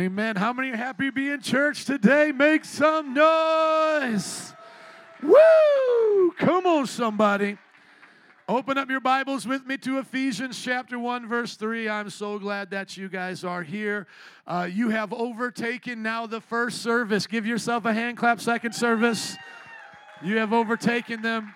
Amen. How many are happy to be in church today? Make some noise. Woo! Come on, somebody. Open up your Bibles with me to Ephesians chapter 1, verse 3. I'm so glad that you guys are here. Uh, you have overtaken now the first service. Give yourself a hand clap, second service. You have overtaken them.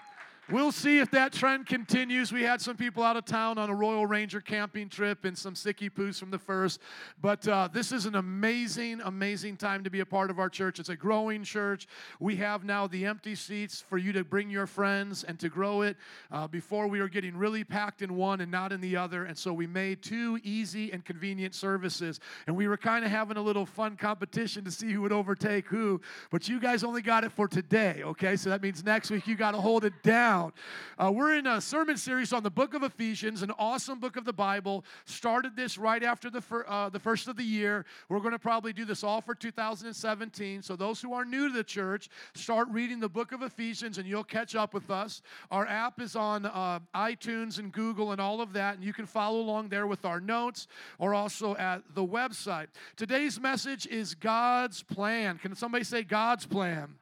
We'll see if that trend continues. We had some people out of town on a Royal Ranger camping trip and some sicky poos from the first. But uh, this is an amazing, amazing time to be a part of our church. It's a growing church. We have now the empty seats for you to bring your friends and to grow it. Uh, before we were getting really packed in one and not in the other. And so we made two easy and convenient services. And we were kind of having a little fun competition to see who would overtake who. But you guys only got it for today, okay? So that means next week you got to hold it down out. Uh, we're in a sermon series on the book of Ephesians, an awesome book of the Bible. Started this right after the, fir- uh, the first of the year. We're going to probably do this all for 2017. So, those who are new to the church, start reading the book of Ephesians and you'll catch up with us. Our app is on uh, iTunes and Google and all of that, and you can follow along there with our notes or also at the website. Today's message is God's plan. Can somebody say God's plan?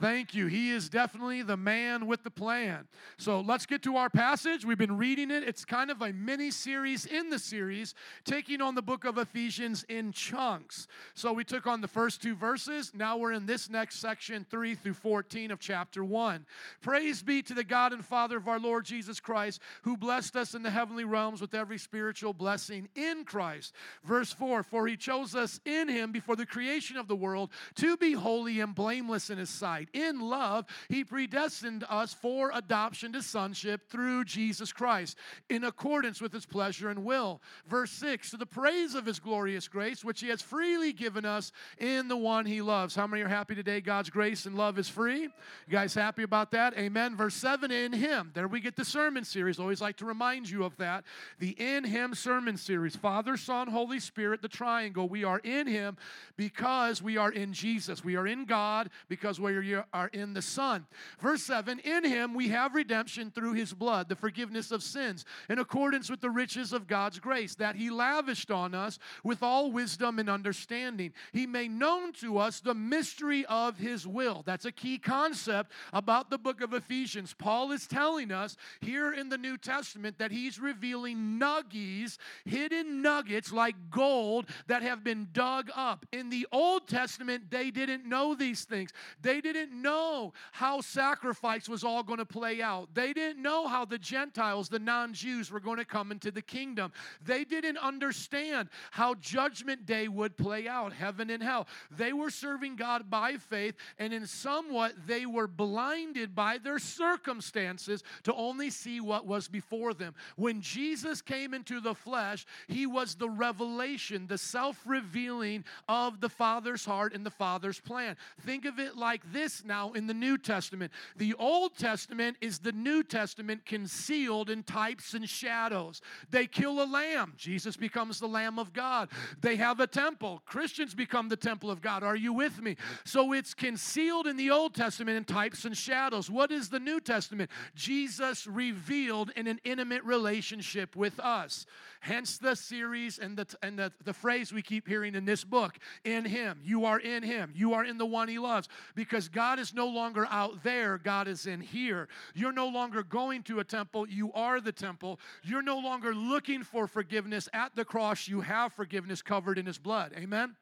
Thank you. He is definitely the man with the plan. So let's get to our passage. We've been reading it. It's kind of a mini series in the series, taking on the book of Ephesians in chunks. So we took on the first two verses. Now we're in this next section, 3 through 14 of chapter 1. Praise be to the God and Father of our Lord Jesus Christ, who blessed us in the heavenly realms with every spiritual blessing in Christ. Verse 4 For he chose us in him before the creation of the world to be holy and blameless in his sight. In love, He predestined us for adoption to sonship through Jesus Christ, in accordance with His pleasure and will. Verse 6 To the praise of His glorious grace, which He has freely given us in the one He loves. How many are happy today? God's grace and love is free. You guys happy about that? Amen. Verse 7 In Him. There we get the sermon series. Always like to remind you of that. The In Him sermon series. Father, Son, Holy Spirit, the triangle. We are in Him because we are in Jesus. We are in God because we are are in the Son. Verse 7 In him we have redemption through his blood, the forgiveness of sins, in accordance with the riches of God's grace, that he lavished on us with all wisdom and understanding. He made known to us the mystery of his will. That's a key concept about the book of Ephesians. Paul is telling us here in the New Testament that he's revealing nuggies, hidden nuggets like gold that have been dug up. In the Old Testament, they didn't know these things. They didn't didn't know how sacrifice was all going to play out. They didn't know how the Gentiles, the non Jews, were going to come into the kingdom. They didn't understand how judgment day would play out, heaven and hell. They were serving God by faith, and in somewhat they were blinded by their circumstances to only see what was before them. When Jesus came into the flesh, he was the revelation, the self revealing of the Father's heart and the Father's plan. Think of it like this this now in the New Testament. The Old Testament is the New Testament concealed in types and shadows. They kill a lamb, Jesus becomes the Lamb of God. They have a temple, Christians become the temple of God. Are you with me? So it's concealed in the Old Testament in types and shadows. What is the New Testament? Jesus revealed in an intimate relationship with us. Hence the series and the and the, the phrase we keep hearing in this book, in him. You are in him. You are in the one he loves. Because God is no longer out there, God is in here. You're no longer going to a temple, you are the temple. You're no longer looking for forgiveness at the cross, you have forgiveness covered in his blood. Amen.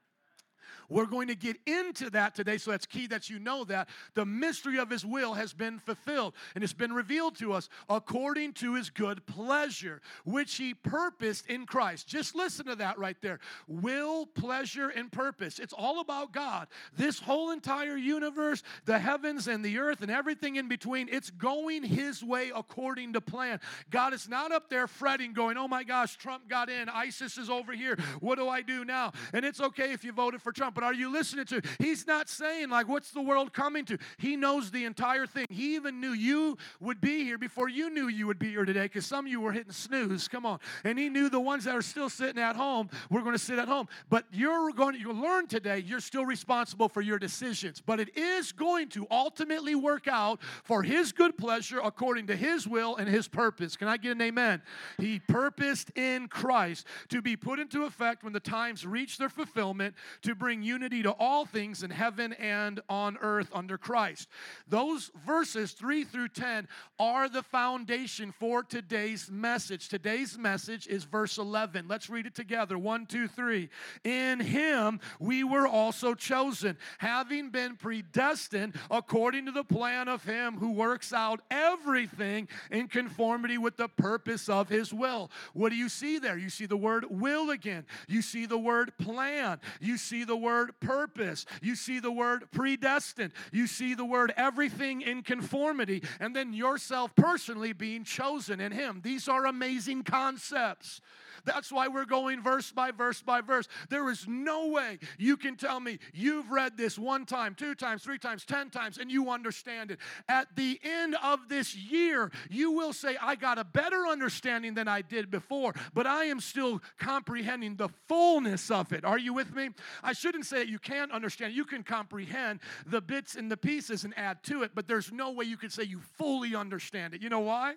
We're going to get into that today, so that's key that you know that. The mystery of His will has been fulfilled and it's been revealed to us according to His good pleasure, which He purposed in Christ. Just listen to that right there will, pleasure, and purpose. It's all about God. This whole entire universe, the heavens and the earth and everything in between, it's going His way according to plan. God is not up there fretting, going, oh my gosh, Trump got in, ISIS is over here. What do I do now? And it's okay if you voted for Trump, but are you listening to? He's not saying, like, what's the world coming to? He knows the entire thing. He even knew you would be here before you knew you would be here today because some of you were hitting snooze. Come on. And He knew the ones that are still sitting at home were going to sit at home. But you're going to you learn today, you're still responsible for your decisions. But it is going to ultimately work out for His good pleasure according to His will and His purpose. Can I get an amen? He purposed in Christ to be put into effect when the times reach their fulfillment to bring unity to all things in heaven and on earth under Christ. Those verses 3 through 10 are the foundation for today's message. Today's message is verse 11. Let's read it together. One, two, three. In him we were also chosen, having been predestined according to the plan of him who works out everything in conformity with the purpose of his will. What do you see there? You see the word will again. You see the word plan. You see the word purpose. You see the word predestined. You see the word everything in conformity. And then yourself personally being chosen in him. These are amazing concepts. That's why we're going verse by verse by verse. There is no way you can tell me you've read this one time, two times, three times, ten times, and you understand it. At the end of this year, you will say, I got a better understanding than I did before, but I am still comprehending the fullness of it. Are you with me? I shouldn't say you can't understand. You can comprehend the bits and the pieces and add to it, but there's no way you can say you fully understand it. You know why?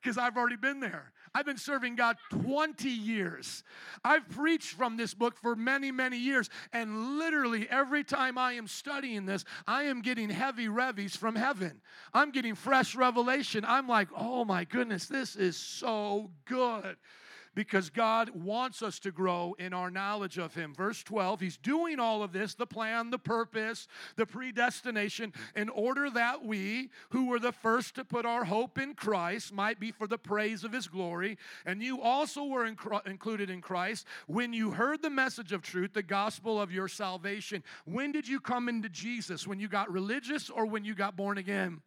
because I've already been there. I've been serving God 20 years. I've preached from this book for many, many years. And literally every time I am studying this, I am getting heavy revies from heaven. I'm getting fresh revelation. I'm like, oh my goodness, this is so good because God wants us to grow in our knowledge of Him. Verse 12, He's doing all of this the plan, the purpose, the predestination in order that we, who were the first to put our hope in Christ, might be for the praise of His glory. And you also were in, included in Christ when you heard the message of truth, the gospel of your salvation. When did you come into Jesus? When you got religious or when you got born again?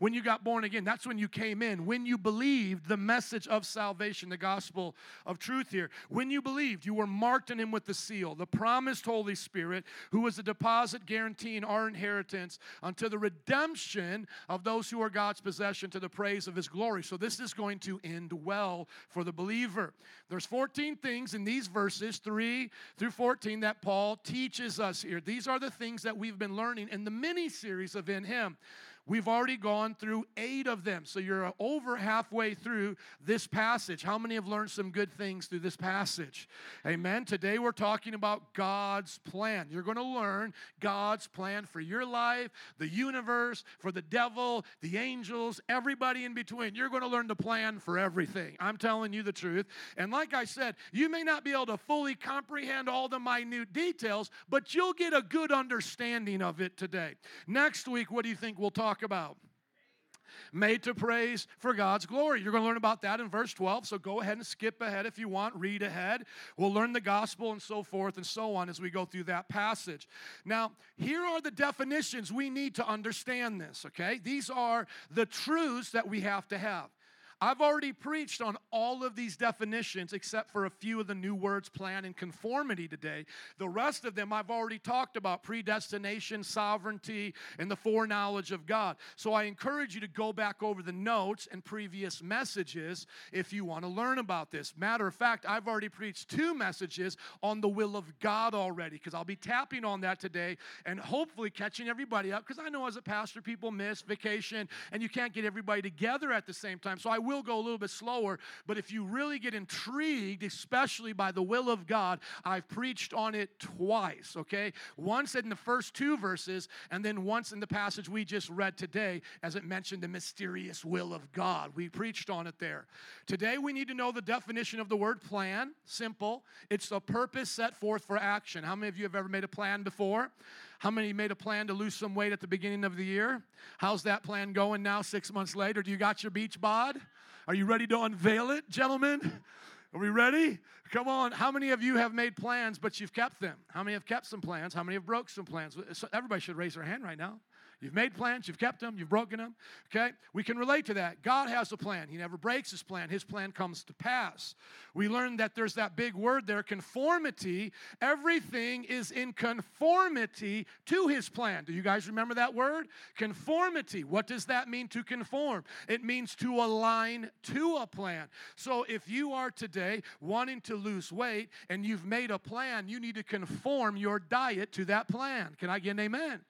When you got born again, that's when you came in. When you believed the message of salvation, the gospel of truth here. When you believed, you were marked in Him with the seal, the promised Holy Spirit, who was a deposit guaranteeing our inheritance unto the redemption of those who are God's possession to the praise of His glory. So this is going to end well for the believer. There's 14 things in these verses, 3 through 14, that Paul teaches us here. These are the things that we've been learning in the mini series of In Him. We've already gone through eight of them. So you're over halfway through this passage. How many have learned some good things through this passage? Amen. Today we're talking about God's plan. You're going to learn God's plan for your life, the universe, for the devil, the angels, everybody in between. You're going to learn the plan for everything. I'm telling you the truth. And like I said, you may not be able to fully comprehend all the minute details, but you'll get a good understanding of it today. Next week, what do you think we'll talk talk about made to praise for God's glory. You're going to learn about that in verse 12, so go ahead and skip ahead if you want, read ahead. We'll learn the gospel and so forth and so on as we go through that passage. Now, here are the definitions we need to understand this, okay? These are the truths that we have to have. I've already preached on all of these definitions except for a few of the new words, plan and conformity today. The rest of them I've already talked about predestination, sovereignty, and the foreknowledge of God. So I encourage you to go back over the notes and previous messages if you want to learn about this. Matter of fact, I've already preached two messages on the will of God already because I'll be tapping on that today and hopefully catching everybody up because I know as a pastor, people miss vacation and you can't get everybody together at the same time. So I will go a little bit slower, but if you really get intrigued, especially by the will of God, I've preached on it twice, okay? Once in the first two verses, and then once in the passage we just read today, as it mentioned the mysterious will of God. We preached on it there. Today we need to know the definition of the word plan. Simple. It's a purpose set forth for action. How many of you have ever made a plan before? How many made a plan to lose some weight at the beginning of the year? How's that plan going now, six months later? Do you got your beach bod? Are you ready to unveil it, gentlemen? Are we ready? Come on. How many of you have made plans, but you've kept them? How many have kept some plans? How many have broke some plans? Everybody should raise their hand right now. You've made plans, you've kept them, you've broken them. Okay? We can relate to that. God has a plan. He never breaks his plan. His plan comes to pass. We learned that there's that big word there, conformity. Everything is in conformity to his plan. Do you guys remember that word? Conformity. What does that mean to conform? It means to align to a plan. So if you are today wanting to lose weight and you've made a plan, you need to conform your diet to that plan. Can I get an amen?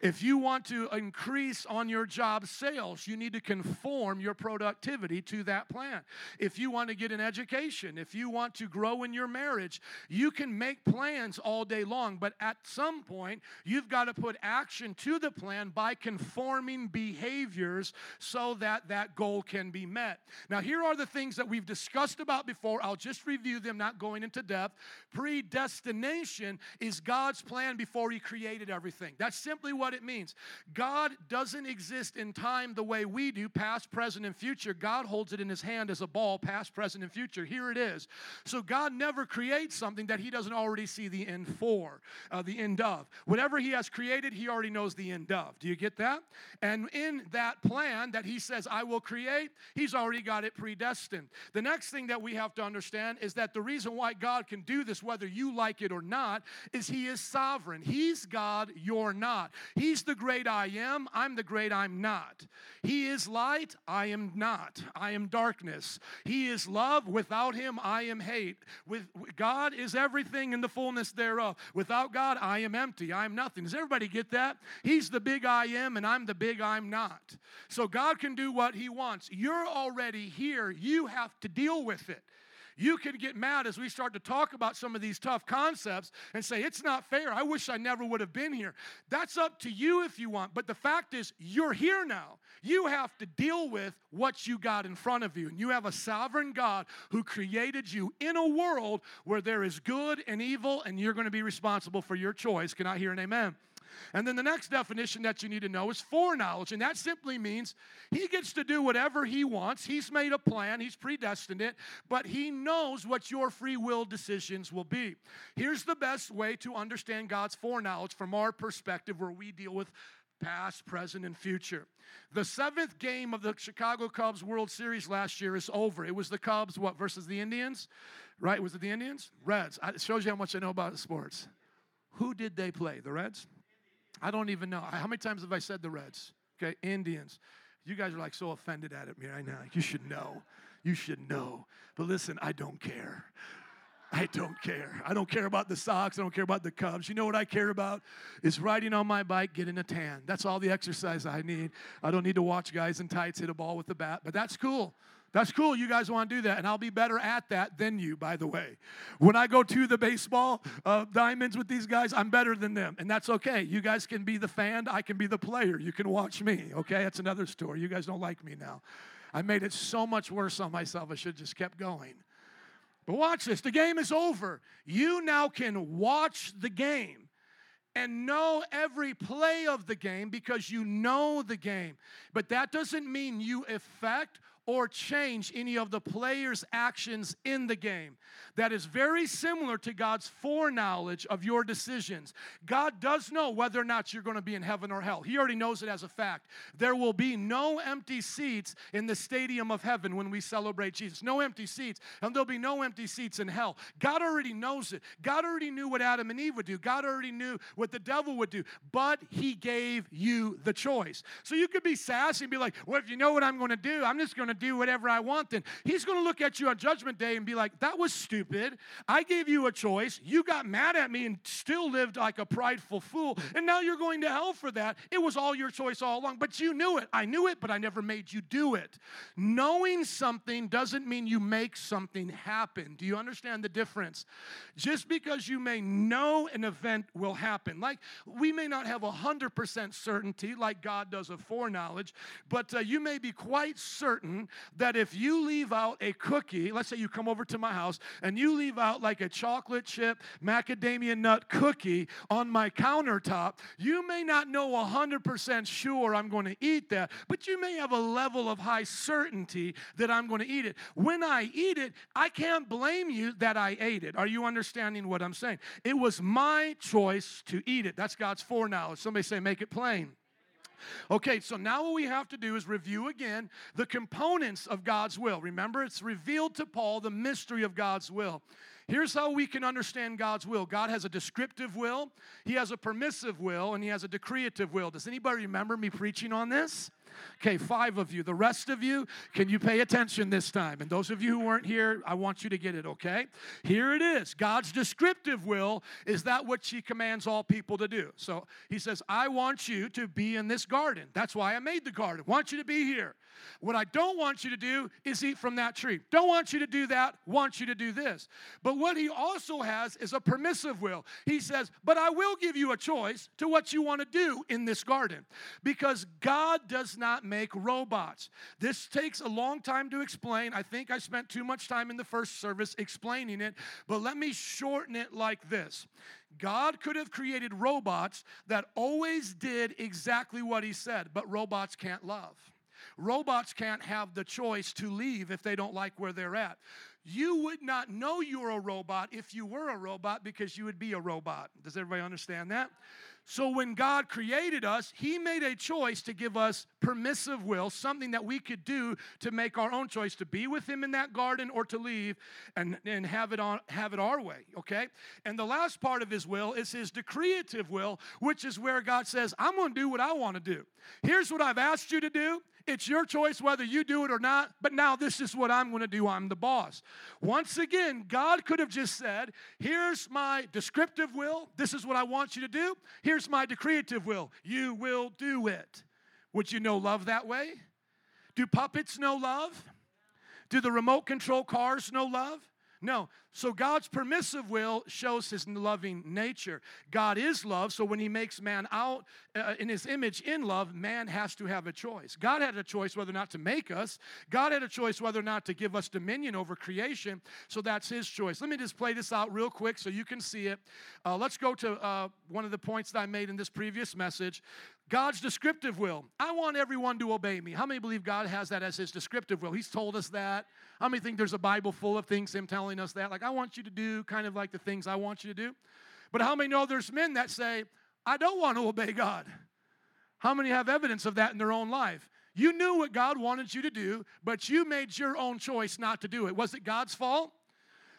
If you want to increase on your job sales, you need to conform your productivity to that plan. If you want to get an education, if you want to grow in your marriage, you can make plans all day long, but at some point, you've got to put action to the plan by conforming behaviors so that that goal can be met. Now, here are the things that we've discussed about before. I'll just review them, not going into depth. Predestination is God's plan before He created everything. That's simply what it means. God doesn't exist in time the way we do, past, present, and future. God holds it in His hand as a ball, past, present, and future. Here it is. So God never creates something that He doesn't already see the end for, uh, the end of. Whatever He has created, He already knows the end of. Do you get that? And in that plan that He says, I will create, He's already got it predestined. The next thing that we have to understand is that the reason why God can do this, whether you like it or not, is He is sovereign. He's God, you're not. He's the great I am, I'm the great I'm not. He is light, I am not. I am darkness. He is love, without Him, I am hate. With God is everything in the fullness thereof. Without God, I am empty, I am nothing. Does everybody get that? He's the big I am, and I'm the big I'm not. So God can do what He wants. You're already here, you have to deal with it. You can get mad as we start to talk about some of these tough concepts and say, it's not fair. I wish I never would have been here. That's up to you if you want. But the fact is, you're here now. You have to deal with what you got in front of you. And you have a sovereign God who created you in a world where there is good and evil, and you're going to be responsible for your choice. Can I hear an amen? And then the next definition that you need to know is foreknowledge. And that simply means he gets to do whatever he wants. He's made a plan, he's predestined it, but he knows what your free will decisions will be. Here's the best way to understand God's foreknowledge from our perspective, where we deal with past, present, and future. The seventh game of the Chicago Cubs World Series last year is over. It was the Cubs, what, versus the Indians? Right? Was it the Indians? Reds. It shows you how much I know about sports. Who did they play? The Reds? I don't even know. How many times have I said the Reds? Okay, Indians. You guys are like so offended at me right now. You should know. You should know. But listen, I don't care. I don't care. I don't care about the Sox. I don't care about the Cubs. You know what I care about? Is riding on my bike, getting a tan. That's all the exercise I need. I don't need to watch guys in tights hit a ball with the bat, but that's cool. That's cool. You guys want to do that. And I'll be better at that than you, by the way. When I go to the baseball uh, diamonds with these guys, I'm better than them. And that's okay. You guys can be the fan, I can be the player. You can watch me, okay? That's another story. You guys don't like me now. I made it so much worse on myself. I should have just kept going. But watch this the game is over. You now can watch the game and know every play of the game because you know the game. But that doesn't mean you affect or change any of the player's actions in the game. That is very similar to God's foreknowledge of your decisions. God does know whether or not you're going to be in heaven or hell. He already knows it as a fact. There will be no empty seats in the stadium of heaven when we celebrate Jesus. No empty seats, and there'll be no empty seats in hell. God already knows it. God already knew what Adam and Eve would do. God already knew what the devil would do, but He gave you the choice. So you could be sassy and be like, well, if you know what I'm going to do, I'm just going to to do whatever I want, then He's going to look at you on Judgment Day and be like, that was stupid. I gave you a choice. You got mad at me and still lived like a prideful fool. And now you're going to hell for that. It was all your choice all along, but you knew it. I knew it, but I never made you do it. Knowing something doesn't mean you make something happen. Do you understand the difference? Just because you may know an event will happen, like we may not have 100% certainty, like God does of foreknowledge, but uh, you may be quite certain that if you leave out a cookie, let's say you come over to my house and you leave out like a chocolate chip macadamia nut cookie on my countertop, you may not know 100% sure I'm going to eat that, but you may have a level of high certainty that I'm going to eat it. When I eat it, I can't blame you that I ate it. Are you understanding what I'm saying? It was my choice to eat it. That's God's foreknowledge. Somebody say, make it plain. Okay, so now what we have to do is review again the components of God's will. Remember, it's revealed to Paul the mystery of God's will. Here's how we can understand God's will God has a descriptive will, He has a permissive will, and He has a decretive will. Does anybody remember me preaching on this? Okay, five of you. The rest of you, can you pay attention this time? And those of you who weren't here, I want you to get it, okay? Here it is. God's descriptive will is that which He commands all people to do. So He says, I want you to be in this garden. That's why I made the garden. I want you to be here. What I don't want you to do is eat from that tree. Don't want you to do that, want you to do this. But what He also has is a permissive will. He says, But I will give you a choice to what you want to do in this garden because God does not make robots. This takes a long time to explain. I think I spent too much time in the first service explaining it, but let me shorten it like this God could have created robots that always did exactly what He said, but robots can't love. Robots can't have the choice to leave if they don't like where they're at. You would not know you're a robot if you were a robot because you would be a robot. Does everybody understand that? So when God created us, He made a choice to give us permissive will, something that we could do to make our own choice to be with Him in that garden or to leave and, and have, it on, have it our way, okay? And the last part of His will is His decretive will, which is where God says, I'm gonna do what I wanna do. Here's what I've asked you to do. It's your choice whether you do it or not, but now this is what I'm going to do. I'm the boss. Once again, God could have just said, Here's my descriptive will. This is what I want you to do. Here's my decretive will. You will do it. Would you know love that way? Do puppets know love? Do the remote control cars know love? No. So God's permissive will shows his loving nature. God is love, so when he makes man out uh, in his image in love, man has to have a choice. God had a choice whether or not to make us. God had a choice whether or not to give us dominion over creation. So that's his choice. Let me just play this out real quick so you can see it. Uh, let's go to uh, one of the points that I made in this previous message. God's descriptive will. I want everyone to obey me. How many believe God has that as his descriptive will? He's told us that. How many think there's a Bible full of things, him telling us that? Like, I want you to do kind of like the things I want you to do. But how many know there's men that say, I don't want to obey God? How many have evidence of that in their own life? You knew what God wanted you to do, but you made your own choice not to do it. Was it God's fault?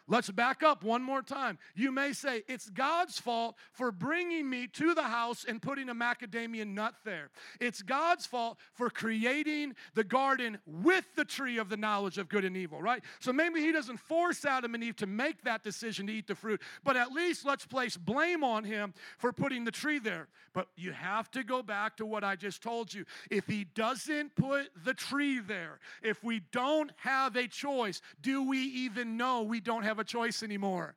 Let's back up one more time. You may say, It's God's fault for bringing me to the house and putting a macadamia nut there. It's God's fault for creating the garden with the tree of the knowledge of good and evil, right? So maybe He doesn't force Adam and Eve to make that decision to eat the fruit, but at least let's place blame on Him for putting the tree there. But you have to go back to what I just told you. If He doesn't put the tree there, if we don't have a choice, do we even know we don't have have a choice anymore.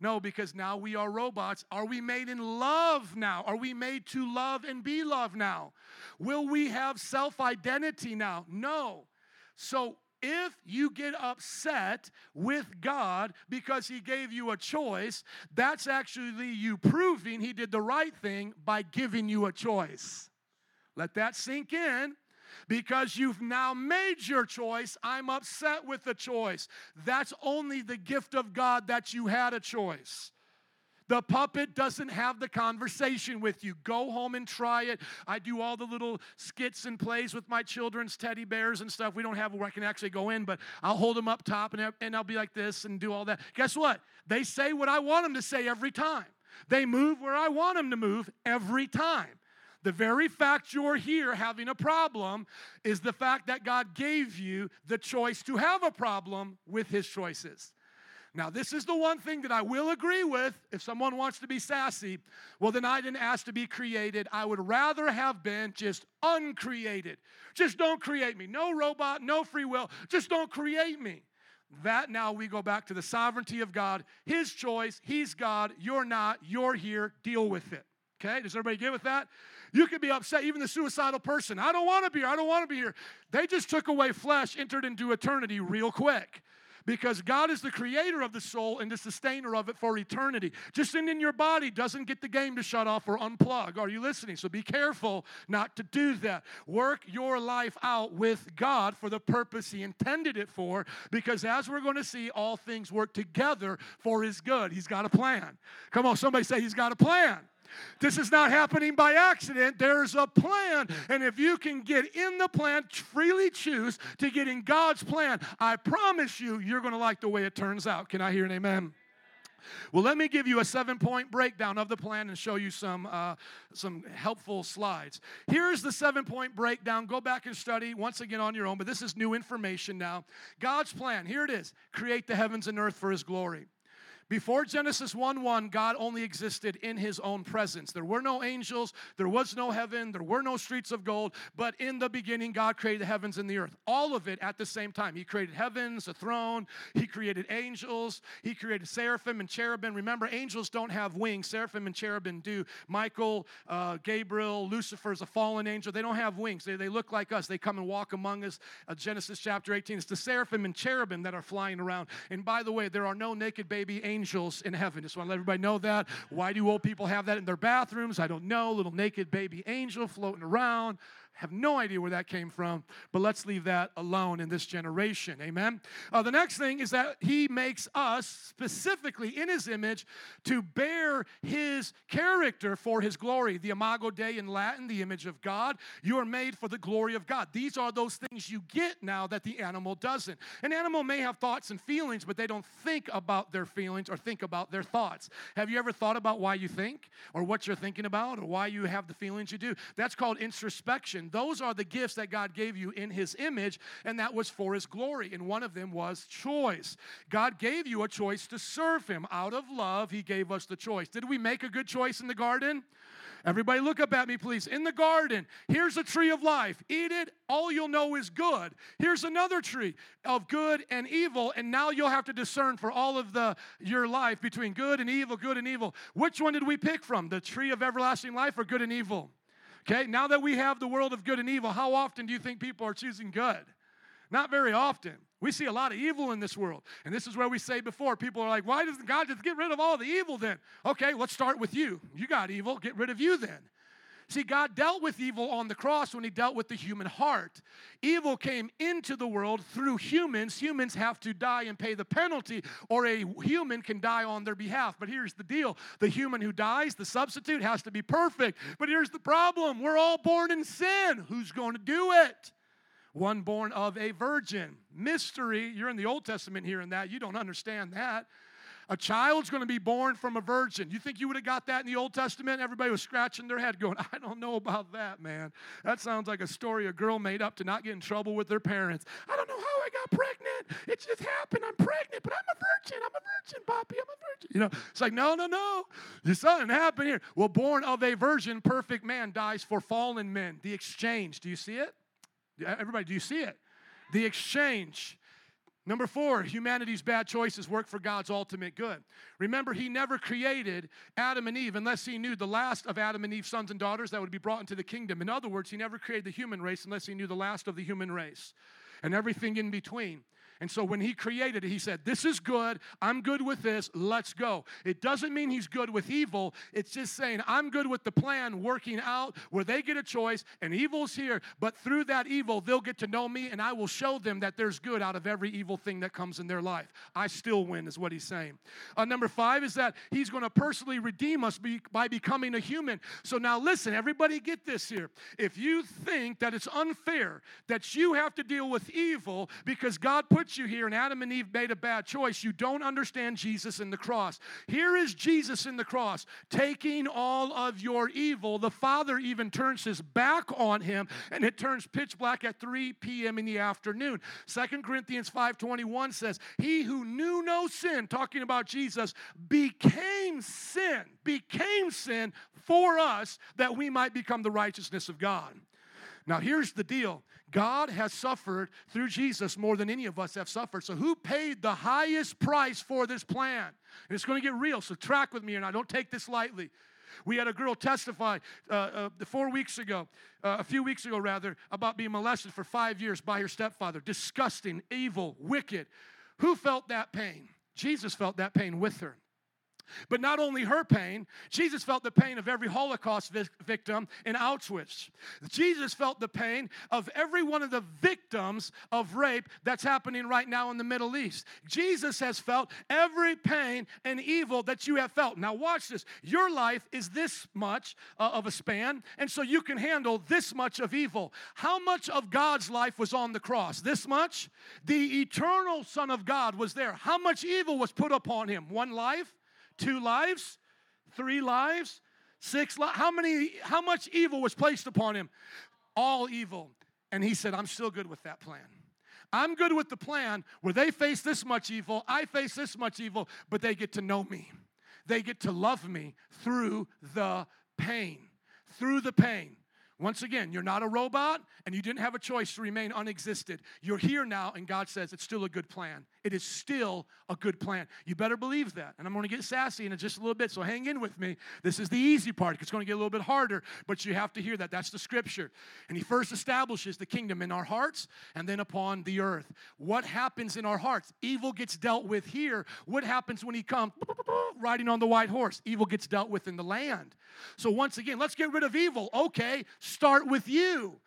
No, because now we are robots. Are we made in love now? Are we made to love and be loved now? Will we have self identity now? No. So if you get upset with God because He gave you a choice, that's actually you proving He did the right thing by giving you a choice. Let that sink in. Because you've now made your choice, I'm upset with the choice. That's only the gift of God that you had a choice. The puppet doesn't have the conversation with you. Go home and try it. I do all the little skits and plays with my children's teddy bears and stuff. We don't have where I can actually go in, but I'll hold them up top and, and I'll be like this and do all that. Guess what? They say what I want them to say every time. They move where I want them to move every time. The very fact you're here having a problem is the fact that God gave you the choice to have a problem with His choices. Now, this is the one thing that I will agree with. If someone wants to be sassy, well, then I didn't ask to be created. I would rather have been just uncreated. Just don't create me. No robot, no free will. Just don't create me. That now we go back to the sovereignty of God, His choice. He's God. You're not. You're here. Deal with it. Okay? Does everybody get with that? You could be upset, even the suicidal person. I don't want to be here. I don't want to be here. They just took away flesh, entered into eternity real quick. Because God is the creator of the soul and the sustainer of it for eternity. Just in, in your body doesn't get the game to shut off or unplug. Are you listening? So be careful not to do that. Work your life out with God for the purpose He intended it for, because as we're going to see, all things work together for His good. He's got a plan. Come on, somebody say He's got a plan. This is not happening by accident. There's a plan. And if you can get in the plan, freely choose to get in God's plan, I promise you, you're going to like the way it turns out. Can I hear an amen? Well, let me give you a seven point breakdown of the plan and show you some, uh, some helpful slides. Here's the seven point breakdown. Go back and study once again on your own, but this is new information now. God's plan, here it is create the heavens and earth for his glory. Before Genesis 1 1, God only existed in his own presence. There were no angels, there was no heaven, there were no streets of gold, but in the beginning, God created the heavens and the earth. All of it at the same time. He created heavens, a throne, he created angels, he created seraphim and cherubim. Remember, angels don't have wings, seraphim and cherubim do. Michael, uh, Gabriel, Lucifer is a fallen angel. They don't have wings, they, they look like us. They come and walk among us. Uh, Genesis chapter 18. It's the seraphim and cherubim that are flying around. And by the way, there are no naked baby angels angels in heaven. Just want to let everybody know that. Why do old people have that in their bathrooms? I don't know. Little naked baby angel floating around. Have no idea where that came from, but let's leave that alone in this generation. Amen. Uh, the next thing is that he makes us specifically in his image to bear his character for his glory. The imago Dei in Latin, the image of God. You are made for the glory of God. These are those things you get now that the animal doesn't. An animal may have thoughts and feelings, but they don't think about their feelings or think about their thoughts. Have you ever thought about why you think or what you're thinking about or why you have the feelings you do? That's called introspection. Those are the gifts that God gave you in His image, and that was for His glory. And one of them was choice. God gave you a choice to serve Him. Out of love, He gave us the choice. Did we make a good choice in the garden? Everybody, look up at me, please. In the garden, here's a tree of life. Eat it, all you'll know is good. Here's another tree of good and evil, and now you'll have to discern for all of the your life between good and evil, good and evil. Which one did we pick from? The tree of everlasting life or good and evil? Okay, now that we have the world of good and evil, how often do you think people are choosing good? Not very often. We see a lot of evil in this world. And this is where we say before people are like, why doesn't God just get rid of all the evil then? Okay, let's start with you. You got evil, get rid of you then. See, God dealt with evil on the cross when He dealt with the human heart. Evil came into the world through humans. Humans have to die and pay the penalty, or a human can die on their behalf. But here's the deal the human who dies, the substitute, has to be perfect. But here's the problem we're all born in sin. Who's going to do it? One born of a virgin. Mystery. You're in the Old Testament hearing that. You don't understand that. A child's going to be born from a virgin. You think you would have got that in the Old Testament? Everybody was scratching their head going, I don't know about that, man. That sounds like a story a girl made up to not get in trouble with their parents. I don't know how I got pregnant. It just happened. I'm pregnant, but I'm a virgin. I'm a virgin, Poppy. I'm a virgin. You know, it's like, no, no, no. This doesn't happen here. Well, born of a virgin, perfect man dies for fallen men. The exchange. Do you see it? Everybody, do you see it? The exchange. Number four, humanity's bad choices work for God's ultimate good. Remember, He never created Adam and Eve unless He knew the last of Adam and Eve's sons and daughters that would be brought into the kingdom. In other words, He never created the human race unless He knew the last of the human race and everything in between. And so when he created it, he said, This is good. I'm good with this. Let's go. It doesn't mean he's good with evil. It's just saying, I'm good with the plan working out where they get a choice and evil's here. But through that evil, they'll get to know me and I will show them that there's good out of every evil thing that comes in their life. I still win, is what he's saying. Uh, number five is that he's going to personally redeem us be, by becoming a human. So now listen, everybody get this here. If you think that it's unfair that you have to deal with evil because God put you here and Adam and Eve made a bad choice, you don't understand Jesus in the cross. Here is Jesus in the cross taking all of your evil. The Father even turns his back on him and it turns pitch black at 3 p.m. in the afternoon. Second Corinthians 5:21 says, "He who knew no sin, talking about Jesus, became sin, became sin for us that we might become the righteousness of God." Now, here's the deal God has suffered through Jesus more than any of us have suffered. So, who paid the highest price for this plan? And it's going to get real, so track with me, and I don't take this lightly. We had a girl testify uh, uh, four weeks ago, uh, a few weeks ago rather, about being molested for five years by her stepfather. Disgusting, evil, wicked. Who felt that pain? Jesus felt that pain with her. But not only her pain, Jesus felt the pain of every Holocaust vi- victim in Auschwitz. Jesus felt the pain of every one of the victims of rape that's happening right now in the Middle East. Jesus has felt every pain and evil that you have felt. Now, watch this. Your life is this much uh, of a span, and so you can handle this much of evil. How much of God's life was on the cross? This much? The eternal Son of God was there. How much evil was put upon him? One life? Two lives, three lives, six. How many, how much evil was placed upon him? All evil. And he said, I'm still good with that plan. I'm good with the plan where they face this much evil, I face this much evil, but they get to know me. They get to love me through the pain. Through the pain. Once again, you're not a robot and you didn't have a choice to remain unexisted. You're here now, and God says it's still a good plan. It is still a good plan. You better believe that. And I'm going to get sassy in just a little bit, so hang in with me. This is the easy part. It's going to get a little bit harder, but you have to hear that. That's the scripture. And He first establishes the kingdom in our hearts and then upon the earth. What happens in our hearts? Evil gets dealt with here. What happens when He comes riding on the white horse? Evil gets dealt with in the land. So, once again, let's get rid of evil. Okay, start with you.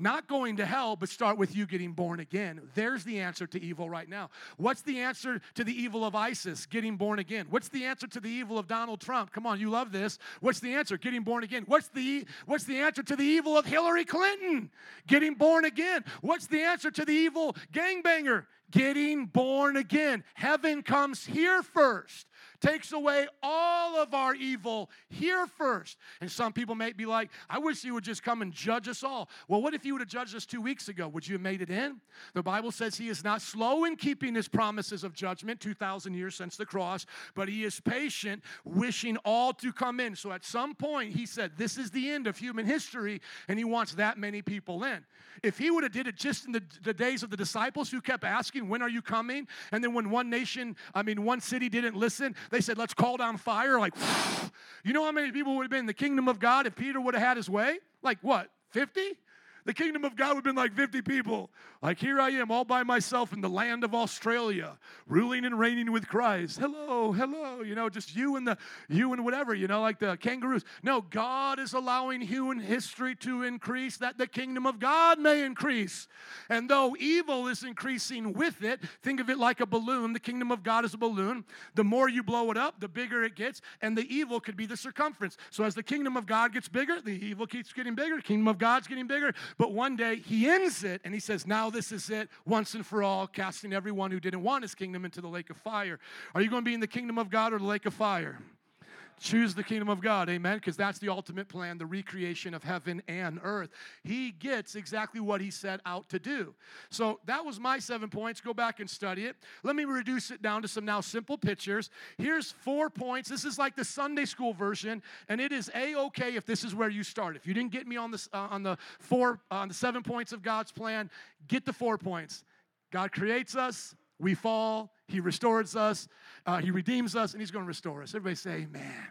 Not going to hell, but start with you getting born again. There's the answer to evil right now. What's the answer to the evil of ISIS? Getting born again. What's the answer to the evil of Donald Trump? Come on, you love this. What's the answer? Getting born again. What's the what's the answer to the evil of Hillary Clinton? Getting born again. What's the answer to the evil gangbanger? Getting born again. Heaven comes here first takes away all of our evil here first. And some people may be like, I wish he would just come and judge us all. Well, what if he would have judged us two weeks ago? Would you have made it in? The Bible says he is not slow in keeping his promises of judgment 2,000 years since the cross, but he is patient, wishing all to come in. So at some point, he said, This is the end of human history, and he wants that many people in. If he would have did it just in the, the days of the disciples who kept asking, When are you coming? And then when one nation, I mean, one city didn't listen, they said, Let's call down fire. Like, you know how many people would have been in the kingdom of God if Peter would have had his way? Like, what, 50? The kingdom of God would have been like 50 people. Like, here I am all by myself in the land of Australia, ruling and reigning with Christ. Hello, hello, you know, just you and the, you and whatever, you know, like the kangaroos. No, God is allowing human history to increase that the kingdom of God may increase. And though evil is increasing with it, think of it like a balloon. The kingdom of God is a balloon. The more you blow it up, the bigger it gets, and the evil could be the circumference. So as the kingdom of God gets bigger, the evil keeps getting bigger. The kingdom of God's getting bigger. But one day he ends it and he says, Now this is it, once and for all, casting everyone who didn't want his kingdom into the lake of fire. Are you going to be in the kingdom of God or the lake of fire? Choose the kingdom of God, amen, because that's the ultimate plan, the recreation of heaven and earth. He gets exactly what he set out to do. So that was my seven points. Go back and study it. Let me reduce it down to some now simple pictures. Here's four points. This is like the Sunday school version, and it is a okay if this is where you start. If you didn't get me on the uh, on the four uh, on the seven points of God's plan, get the four points. God creates us, we fall, He restores us, uh, He redeems us, and He's going to restore us. Everybody say, Amen.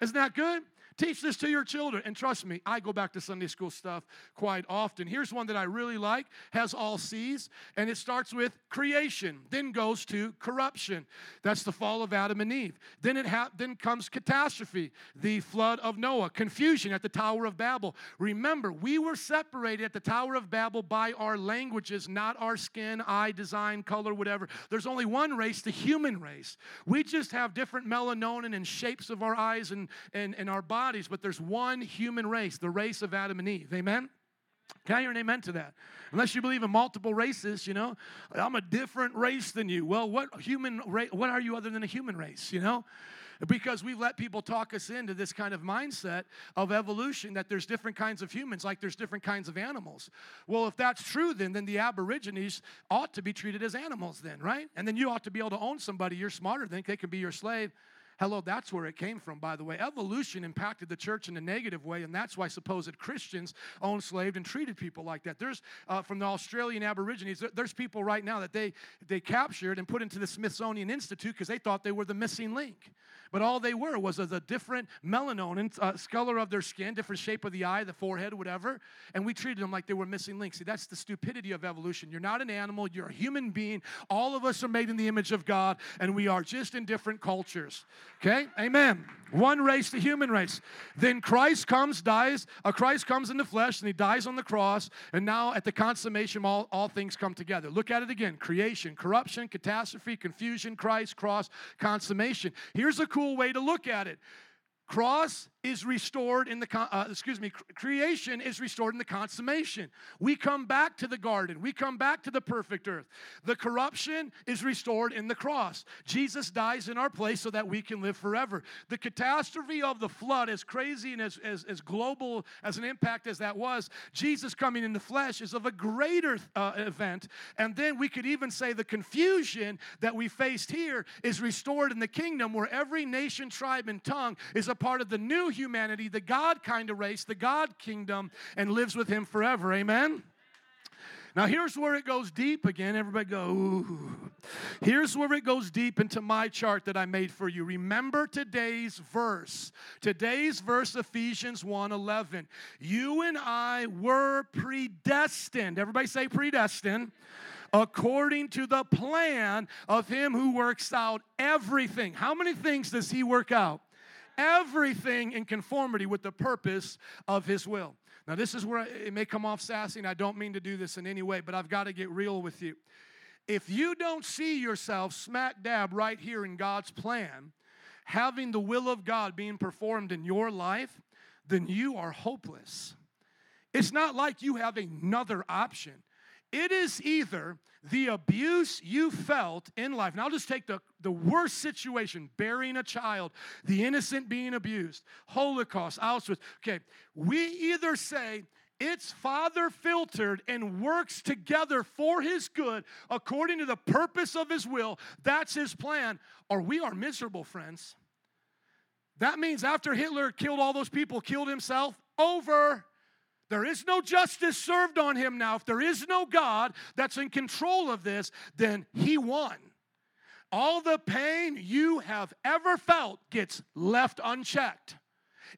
Isn't that good? Teach this to your children. And trust me, I go back to Sunday school stuff quite often. Here's one that I really like, has all C's, and it starts with creation, then goes to corruption. That's the fall of Adam and Eve. Then it ha- then comes catastrophe, the flood of Noah, confusion at the Tower of Babel. Remember, we were separated at the Tower of Babel by our languages, not our skin, eye, design, color, whatever. There's only one race, the human race. We just have different melatonin and shapes of our eyes and, and, and our bodies bodies, but there's one human race, the race of Adam and Eve. Amen? Can I hear an amen to that? Unless you believe in multiple races, you know, I'm a different race than you. Well, what human race, what are you other than a human race, you know? Because we've let people talk us into this kind of mindset of evolution that there's different kinds of humans, like there's different kinds of animals. Well, if that's true, then then the Aborigines ought to be treated as animals, then, right? And then you ought to be able to own somebody you're smarter than, they can be your slave. Hello, that's where it came from, by the way. Evolution impacted the church in a negative way, and that's why supposed Christians owned, slaved, and treated people like that. There's, uh, from the Australian Aborigines, there's people right now that they, they captured and put into the Smithsonian Institute because they thought they were the missing link. But all they were was a different melanonin, uh, color of their skin, different shape of the eye, the forehead, whatever. And we treated them like they were missing links. See, that's the stupidity of evolution. You're not an animal, you're a human being. All of us are made in the image of God, and we are just in different cultures. Okay? Amen. One race, the human race. Then Christ comes, dies. Uh, Christ comes in the flesh, and he dies on the cross. And now at the consummation, all, all things come together. Look at it again creation, corruption, catastrophe, confusion, Christ, cross, consummation. Here's a cool way to look at it. Cross is restored in the uh, excuse me creation is restored in the consummation. We come back to the garden. We come back to the perfect earth. The corruption is restored in the cross. Jesus dies in our place so that we can live forever. The catastrophe of the flood as crazy and as, as, as global as an impact as that was jesus coming in the flesh is of a greater uh, event. And then we could even say the confusion that we faced here is restored in the kingdom where every nation tribe and tongue is a part of the new humanity, the God kind of race, the God kingdom, and lives with Him forever. Amen? Now, here's where it goes deep again. Everybody go, Ooh. Here's where it goes deep into my chart that I made for you. Remember today's verse. Today's verse, Ephesians 1 11. You and I were predestined. Everybody say predestined according to the plan of him who works out everything. How many things does he work out? Everything in conformity with the purpose of His will. Now, this is where it may come off sassy, and I don't mean to do this in any way, but I've got to get real with you. If you don't see yourself smack dab right here in God's plan, having the will of God being performed in your life, then you are hopeless. It's not like you have another option. It is either the abuse you felt in life. Now, I'll just take the, the worst situation burying a child, the innocent being abused, Holocaust, Auschwitz. Okay, we either say, it's Father filtered and works together for His good according to the purpose of His will. That's His plan, or we are miserable, friends. That means after Hitler killed all those people, killed himself, over. There is no justice served on him now. If there is no God that's in control of this, then he won. All the pain you have ever felt gets left unchecked.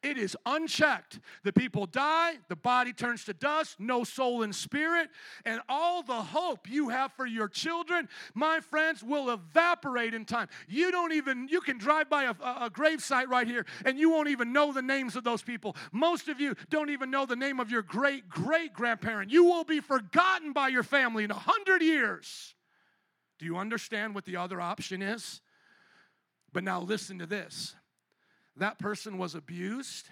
It is unchecked. The people die, the body turns to dust, no soul and spirit, and all the hope you have for your children, my friends, will evaporate in time. You don't even, you can drive by a, a grave site right here and you won't even know the names of those people. Most of you don't even know the name of your great great grandparent. You will be forgotten by your family in a hundred years. Do you understand what the other option is? But now listen to this that person was abused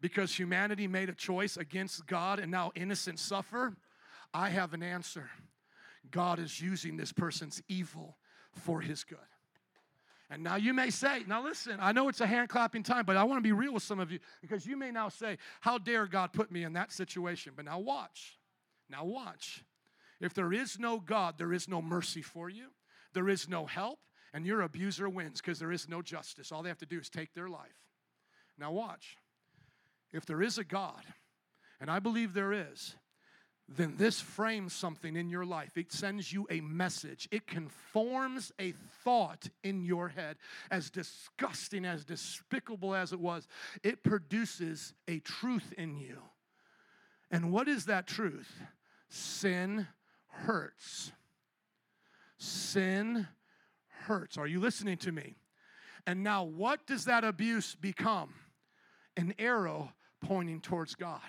because humanity made a choice against God and now innocent suffer, I have an answer. God is using this person's evil for his good. And now you may say, now listen, I know it's a hand clapping time, but I want to be real with some of you because you may now say, How dare God put me in that situation? But now watch. Now watch. If there is no God, there is no mercy for you, there is no help, and your abuser wins because there is no justice. All they have to do is take their life. Now, watch. If there is a God, and I believe there is, then this frames something in your life. It sends you a message. It conforms a thought in your head. As disgusting, as despicable as it was, it produces a truth in you. And what is that truth? Sin hurts. Sin hurts. Are you listening to me? And now, what does that abuse become? An arrow pointing towards God.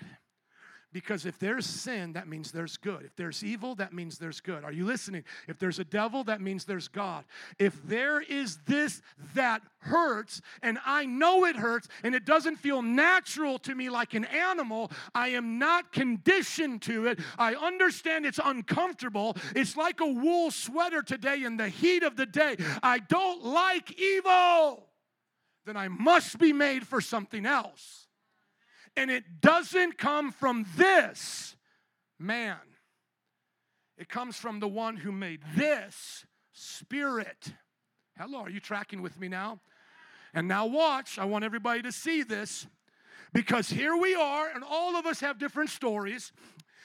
Because if there's sin, that means there's good. If there's evil, that means there's good. Are you listening? If there's a devil, that means there's God. If there is this that hurts, and I know it hurts, and it doesn't feel natural to me like an animal, I am not conditioned to it. I understand it's uncomfortable. It's like a wool sweater today in the heat of the day. I don't like evil. Then I must be made for something else. And it doesn't come from this man, it comes from the one who made this spirit. Hello, are you tracking with me now? And now, watch, I want everybody to see this because here we are, and all of us have different stories.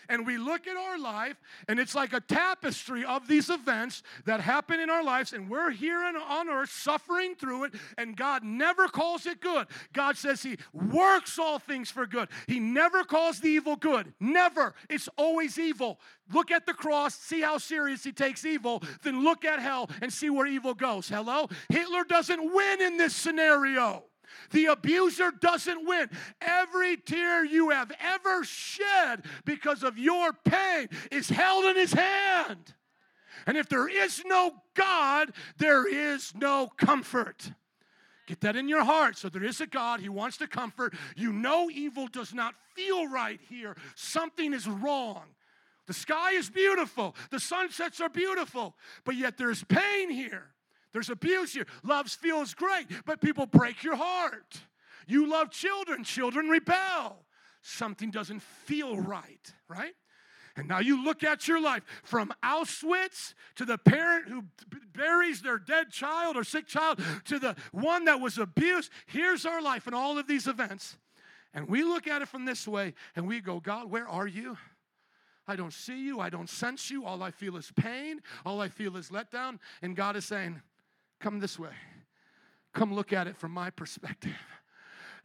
And we look at our life, and it's like a tapestry of these events that happen in our lives, and we're here and on earth suffering through it, and God never calls it good. God says He works all things for good. He never calls the evil good. Never. It's always evil. Look at the cross, see how serious He takes evil, then look at hell and see where evil goes. Hello? Hitler doesn't win in this scenario. The abuser doesn't win. Every tear you have ever shed because of your pain is held in his hand. And if there is no God, there is no comfort. Get that in your heart. So there is a God. He wants to comfort. You know evil does not feel right here. Something is wrong. The sky is beautiful. The sunsets are beautiful. But yet there's pain here. There's abuse here. Love feels great, but people break your heart. You love children, children rebel. Something doesn't feel right, right? And now you look at your life from Auschwitz to the parent who buries their dead child or sick child to the one that was abused. Here's our life in all of these events. And we look at it from this way and we go, God, where are you? I don't see you. I don't sense you. All I feel is pain. All I feel is letdown. And God is saying, Come this way. Come look at it from my perspective.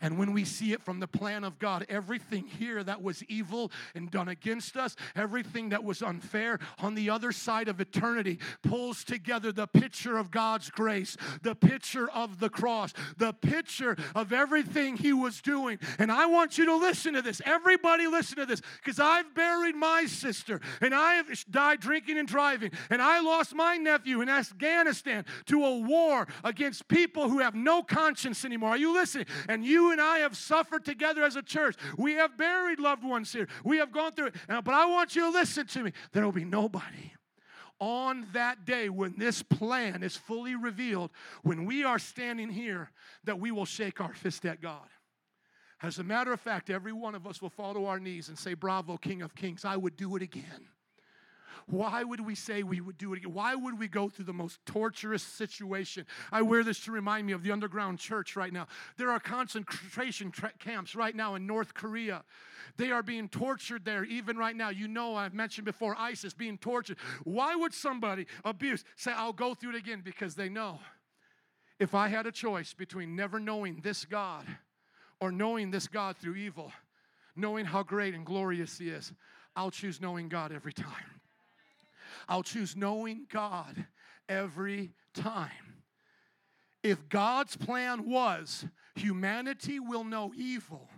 And when we see it from the plan of God, everything here that was evil and done against us, everything that was unfair on the other side of eternity pulls together the picture of God's grace, the picture of the cross, the picture of everything He was doing. And I want you to listen to this. Everybody listen to this because I've buried my sister and I have died drinking and driving and I lost my nephew in Afghanistan to a war against people who have no conscience anymore. Are you listening? And you and I have suffered together as a church. We have buried loved ones here. We have gone through it. But I want you to listen to me. There will be nobody on that day when this plan is fully revealed, when we are standing here, that we will shake our fist at God. As a matter of fact, every one of us will fall to our knees and say, Bravo, King of Kings, I would do it again. Why would we say we would do it again? Why would we go through the most torturous situation? I wear this to remind me of the underground church right now. There are concentration tra- camps right now in North Korea. They are being tortured there even right now. You know, I've mentioned before ISIS being tortured. Why would somebody abuse say, I'll go through it again? Because they know if I had a choice between never knowing this God or knowing this God through evil, knowing how great and glorious He is, I'll choose knowing God every time. I'll choose knowing God every time. If God's plan was humanity will know evil,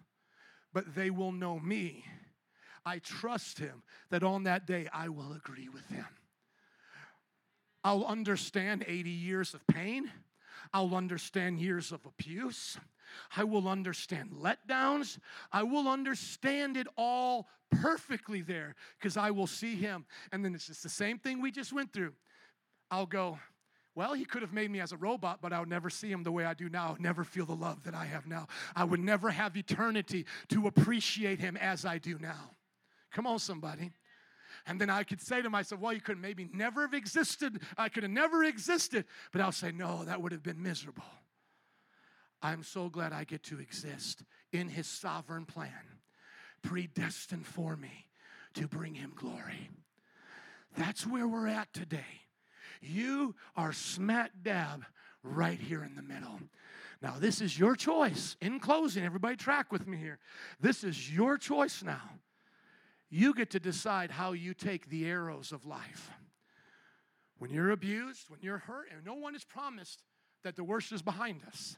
but they will know me, I trust Him that on that day I will agree with Him. I'll understand 80 years of pain. I'll understand years of abuse. I will understand letdowns. I will understand it all perfectly there because I will see him. And then it's just the same thing we just went through. I'll go, well, he could have made me as a robot, but I would never see him the way I do now. Never feel the love that I have now. I would never have eternity to appreciate him as I do now. Come on, somebody. And then I could say to myself, well, you could maybe never have existed. I could have never existed. But I'll say, no, that would have been miserable. I'm so glad I get to exist in His sovereign plan, predestined for me to bring Him glory. That's where we're at today. You are smack dab right here in the middle. Now, this is your choice. In closing, everybody track with me here. This is your choice now. You get to decide how you take the arrows of life. When you're abused, when you're hurt, and no one is promised that the worst is behind us.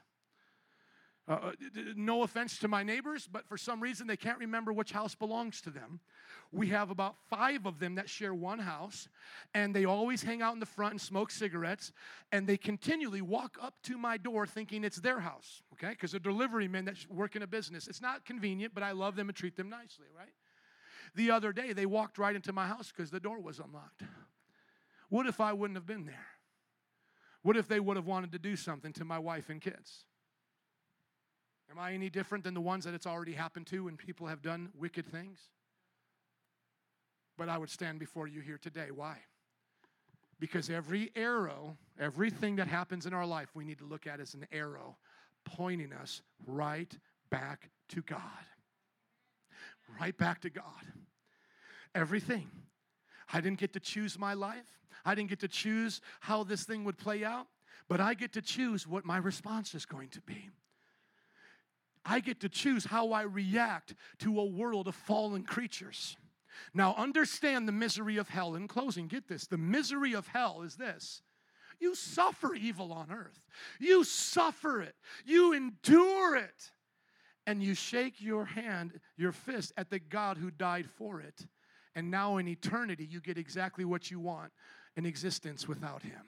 Uh, uh no offense to my neighbors, but for some reason they can't remember which house belongs to them. We have about five of them that share one house, and they always hang out in the front and smoke cigarettes, and they continually walk up to my door thinking it's their house, okay? Because they're delivery men that work in a business. It's not convenient, but I love them and treat them nicely, right? The other day, they walked right into my house because the door was unlocked. What if I wouldn't have been there? What if they would have wanted to do something to my wife and kids? Am I any different than the ones that it's already happened to when people have done wicked things? But I would stand before you here today. Why? Because every arrow, everything that happens in our life, we need to look at as an arrow pointing us right back to God. Right back to God. everything. I didn't get to choose my life. I didn't get to choose how this thing would play out, but I get to choose what my response is going to be. I get to choose how I react to a world of fallen creatures. Now, understand the misery of hell. In closing, get this the misery of hell is this you suffer evil on earth, you suffer it, you endure it, and you shake your hand, your fist at the God who died for it. And now in eternity, you get exactly what you want an existence without Him.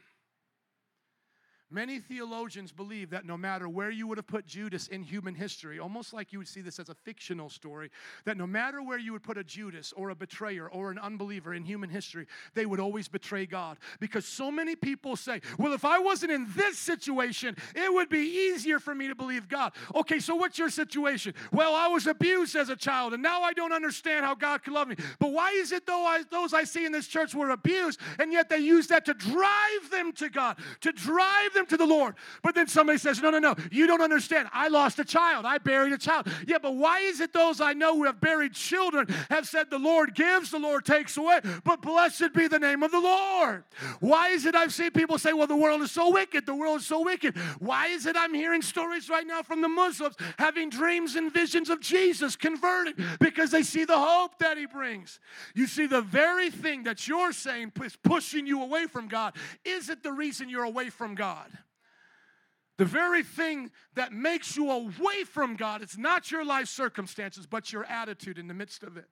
Many theologians believe that no matter where you would have put Judas in human history, almost like you would see this as a fictional story, that no matter where you would put a Judas or a betrayer or an unbeliever in human history, they would always betray God. Because so many people say, well, if I wasn't in this situation, it would be easier for me to believe God. Okay, so what's your situation? Well, I was abused as a child, and now I don't understand how God could love me. But why is it though I, those I see in this church were abused, and yet they use that to drive them to God, to drive them to the Lord. But then somebody says, No, no, no, you don't understand. I lost a child. I buried a child. Yeah, but why is it those I know who have buried children have said, The Lord gives, the Lord takes away, but blessed be the name of the Lord? Why is it I've seen people say, Well, the world is so wicked, the world is so wicked? Why is it I'm hearing stories right now from the Muslims having dreams and visions of Jesus converted because they see the hope that He brings? You see, the very thing that you're saying is pushing you away from God isn't the reason you're away from God. The very thing that makes you away from God, it's not your life circumstances, but your attitude in the midst of it.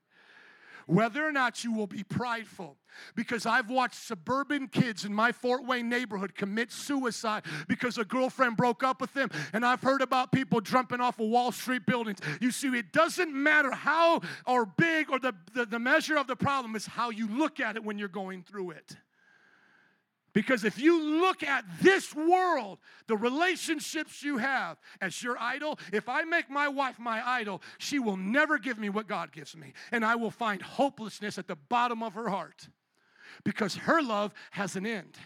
Whether or not you will be prideful, because I've watched suburban kids in my Fort Wayne neighborhood commit suicide because a girlfriend broke up with them, and I've heard about people jumping off of Wall Street buildings. You see, it doesn't matter how or big or the, the, the measure of the problem, is how you look at it when you're going through it. Because if you look at this world, the relationships you have as your idol, if I make my wife my idol, she will never give me what God gives me. And I will find hopelessness at the bottom of her heart because her love has an end.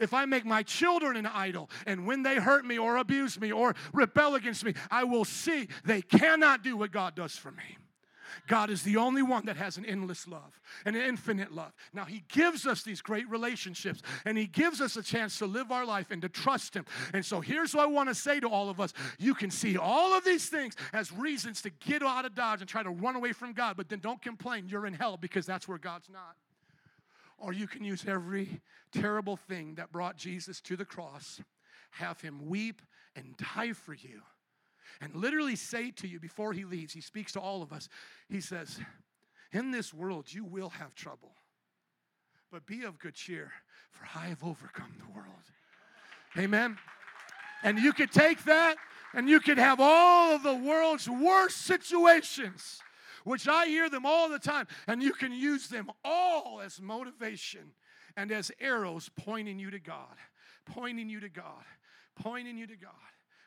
If I make my children an idol and when they hurt me or abuse me or rebel against me, I will see they cannot do what God does for me. God is the only one that has an endless love, an infinite love. Now, He gives us these great relationships and He gives us a chance to live our life and to trust Him. And so, here's what I want to say to all of us you can see all of these things as reasons to get out of Dodge and try to run away from God, but then don't complain you're in hell because that's where God's not. Or you can use every terrible thing that brought Jesus to the cross, have Him weep and die for you and literally say to you before he leaves, he speaks to all of us. He says, In this world you will have trouble, but be of good cheer, for I have overcome the world. Amen. And you could take that and you could have all of the world's worst situations, which I hear them all the time, and you can use them all as motivation and as arrows pointing you to God, pointing you to God, pointing you to God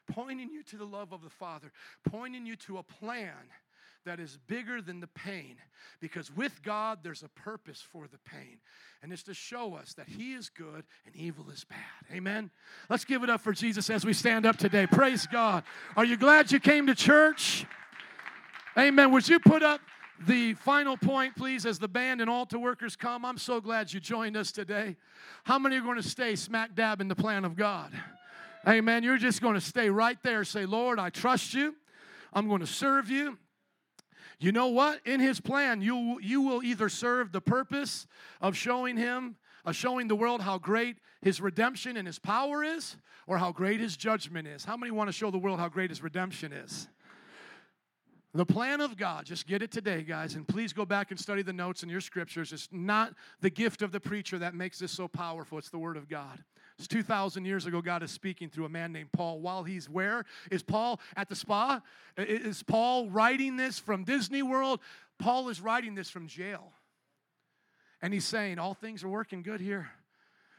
pointing you to the love of the Father, pointing you to a plan that is bigger than the pain. Because with God, there's a purpose for the pain. And it's to show us that He is good and evil is bad. Amen? Let's give it up for Jesus as we stand up today. Praise God. Are you glad you came to church? Amen. Would you put up the final point, please, as the band and altar workers come? I'm so glad you joined us today. How many are going to stay smack dab in the plan of God? Amen. You're just going to stay right there. Say, Lord, I trust you. I'm going to serve you. You know what? In his plan, you, you will either serve the purpose of showing him, of showing the world how great his redemption and his power is, or how great his judgment is. How many want to show the world how great his redemption is? The plan of God, just get it today, guys, and please go back and study the notes in your scriptures. It's not the gift of the preacher that makes this so powerful, it's the Word of God. It's 2,000 years ago, God is speaking through a man named Paul. While he's where? Is Paul at the spa? Is Paul writing this from Disney World? Paul is writing this from jail. And he's saying, All things are working good here.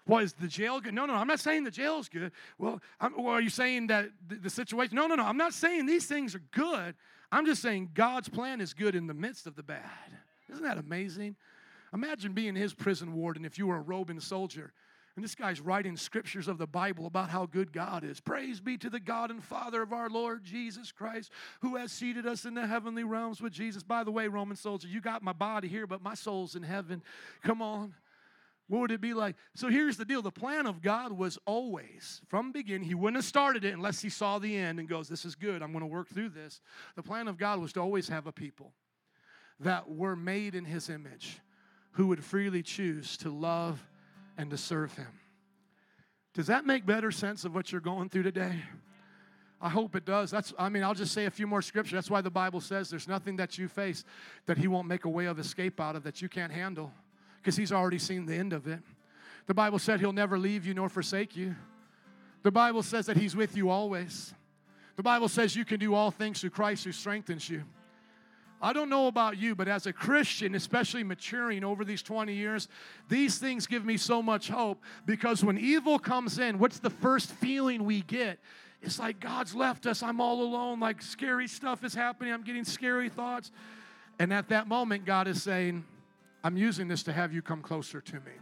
Well, is the jail good? No, no, I'm not saying the jail is good. Well, well are you saying that the, the situation? No, no, no. I'm not saying these things are good. I'm just saying God's plan is good in the midst of the bad. Isn't that amazing? Imagine being his prison warden if you were a Roman soldier And this guy's writing scriptures of the Bible about how good God is. Praise be to the God and Father of our Lord Jesus Christ, who has seated us in the heavenly realms with Jesus. By the way, Roman soldier, you got my body here, but my soul's in heaven. Come on. What would it be like? So here's the deal the plan of God was always, from beginning, He wouldn't have started it unless He saw the end and goes, This is good, I'm going to work through this. The plan of God was to always have a people that were made in His image who would freely choose to love and to serve Him. Does that make better sense of what you're going through today? I hope it does. That's I mean, I'll just say a few more scriptures. That's why the Bible says there's nothing that you face that he won't make a way of escape out of that you can't handle because he's already seen the end of it. The Bible said he'll never leave you nor forsake you. The Bible says that he's with you always. The Bible says you can do all things through Christ who strengthens you. I don't know about you, but as a Christian, especially maturing over these 20 years, these things give me so much hope because when evil comes in, what's the first feeling we get? It's like God's left us. I'm all alone. Like scary stuff is happening. I'm getting scary thoughts. And at that moment, God is saying, I'm using this to have you come closer to me.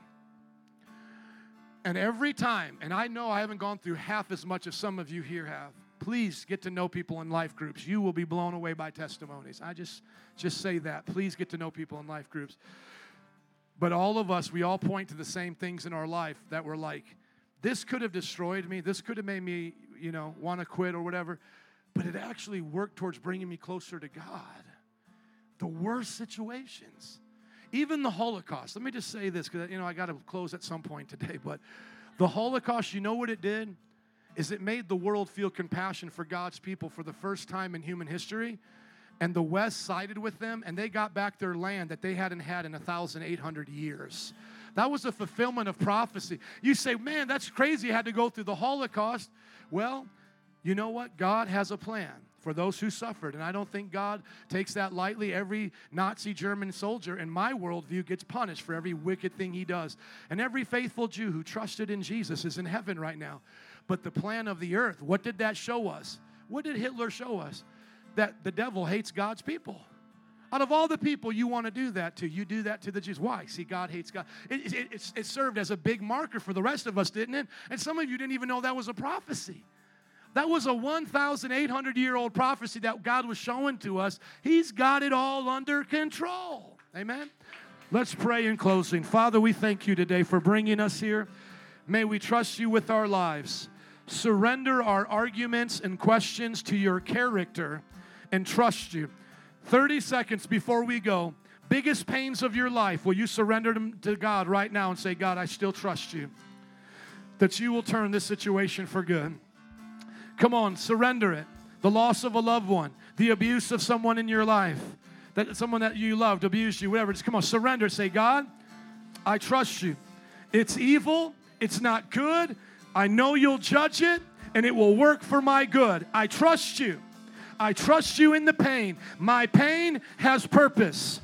And every time, and I know I haven't gone through half as much as some of you here have, Please get to know people in life groups. You will be blown away by testimonies. I just just say that. Please get to know people in life groups. But all of us, we all point to the same things in our life that we're like, this could have destroyed me. This could have made me, you know, want to quit or whatever. But it actually worked towards bringing me closer to God. The worst situations, even the Holocaust. Let me just say this because, you know, I got to close at some point today. But the Holocaust, you know what it did? Is it made the world feel compassion for God's people for the first time in human history. And the West sided with them, and they got back their land that they hadn't had in 1,800 years. That was a fulfillment of prophecy. You say, man, that's crazy. You had to go through the Holocaust. Well, you know what? God has a plan for those who suffered. And I don't think God takes that lightly. Every Nazi German soldier, in my worldview, gets punished for every wicked thing he does. And every faithful Jew who trusted in Jesus is in heaven right now. But the plan of the earth, what did that show us? What did Hitler show us? That the devil hates God's people. Out of all the people you want to do that to, you do that to the Jews. Why? See, God hates God. It, it, it, it served as a big marker for the rest of us, didn't it? And some of you didn't even know that was a prophecy. That was a 1,800 year old prophecy that God was showing to us. He's got it all under control. Amen? Let's pray in closing. Father, we thank you today for bringing us here. May we trust you with our lives surrender our arguments and questions to your character and trust you. 30 seconds before we go, biggest pains of your life, will you surrender them to God right now and say, God, I still trust you? That you will turn this situation for good. Come on, surrender it. The loss of a loved one, the abuse of someone in your life, that someone that you loved abused you, whatever. Just come on, surrender. Say, God, I trust you. It's evil, it's not good, I know you'll judge it and it will work for my good. I trust you. I trust you in the pain. My pain has purpose.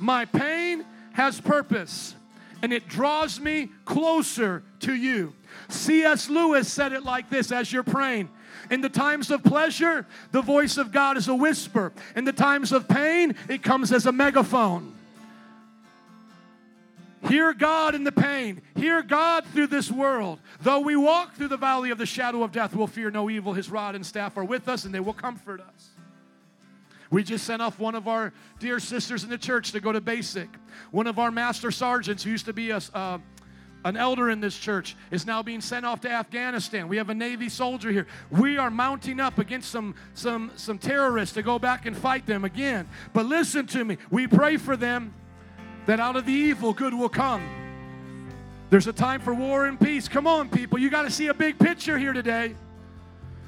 My pain has purpose and it draws me closer to you. C.S. Lewis said it like this as you're praying. In the times of pleasure, the voice of God is a whisper. In the times of pain, it comes as a megaphone. Hear God in the pain. Hear God through this world. Though we walk through the valley of the shadow of death, we'll fear no evil. His rod and staff are with us, and they will comfort us. We just sent off one of our dear sisters in the church to go to basic. One of our master sergeants, who used to be a, uh, an elder in this church, is now being sent off to Afghanistan. We have a Navy soldier here. We are mounting up against some, some, some terrorists to go back and fight them again. But listen to me, we pray for them that out of the evil, good will come. There's a time for war and peace. Come on, people. You got to see a big picture here today.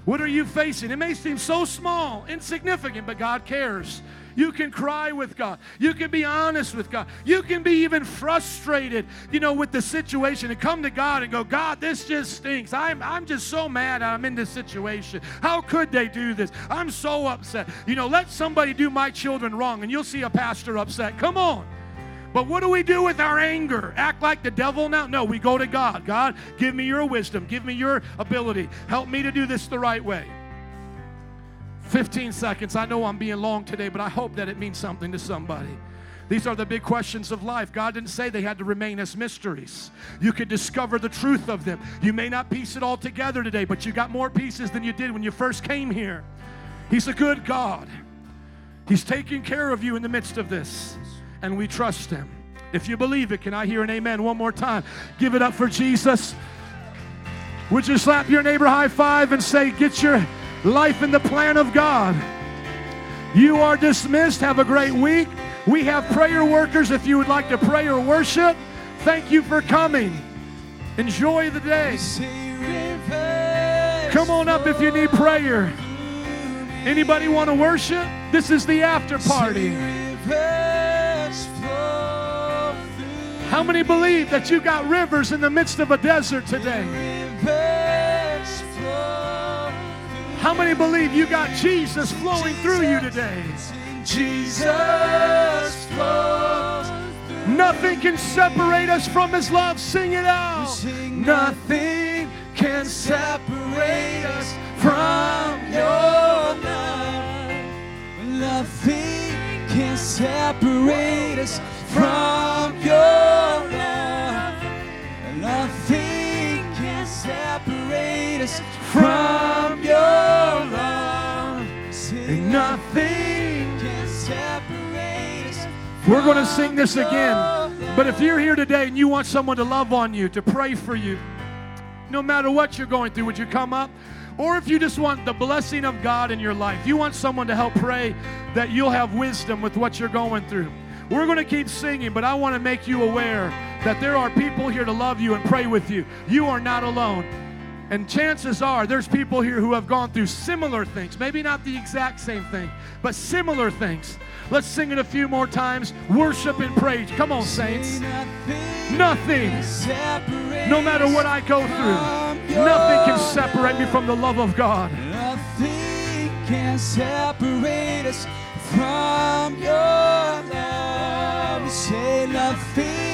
What are you facing? It may seem so small, insignificant, but God cares. You can cry with God. You can be honest with God. You can be even frustrated, you know, with the situation and come to God and go, God, this just stinks. I'm, I'm just so mad I'm in this situation. How could they do this? I'm so upset. You know, let somebody do my children wrong and you'll see a pastor upset. Come on. But what do we do with our anger? Act like the devil now? No, we go to God. God, give me your wisdom. Give me your ability. Help me to do this the right way. 15 seconds. I know I'm being long today, but I hope that it means something to somebody. These are the big questions of life. God didn't say they had to remain as mysteries. You could discover the truth of them. You may not piece it all together today, but you got more pieces than you did when you first came here. He's a good God. He's taking care of you in the midst of this, and we trust Him. If you believe it, can I hear an amen one more time? Give it up for Jesus. Would you slap your neighbor high five and say, Get your life in the plan of God? You are dismissed. Have a great week. We have prayer workers if you would like to pray or worship. Thank you for coming. Enjoy the day. Come on up if you need prayer. Anybody want to worship? This is the after party. How many believe that you got rivers in the midst of a desert today? How many believe you got Jesus flowing through you today? Jesus flows. Nothing can separate us from His love. Sing it out. Nothing can separate us from your love. Nothing can separate us from your love. Nothing can separate us from your love. Nothing can separate us. We're going to sing this again. But if you're here today and you want someone to love on you, to pray for you, no matter what you're going through, would you come up? Or if you just want the blessing of God in your life, you want someone to help pray that you'll have wisdom with what you're going through. We're going to keep singing, but I want to make you aware that there are people here to love you and pray with you. You are not alone. And chances are there's people here who have gone through similar things. Maybe not the exact same thing, but similar things. Let's sing it a few more times. Worship and praise. Come on, saints. Nothing, separate no matter what I go through, nothing can separate me from the love of God. Nothing can separate us from your love. Say nothing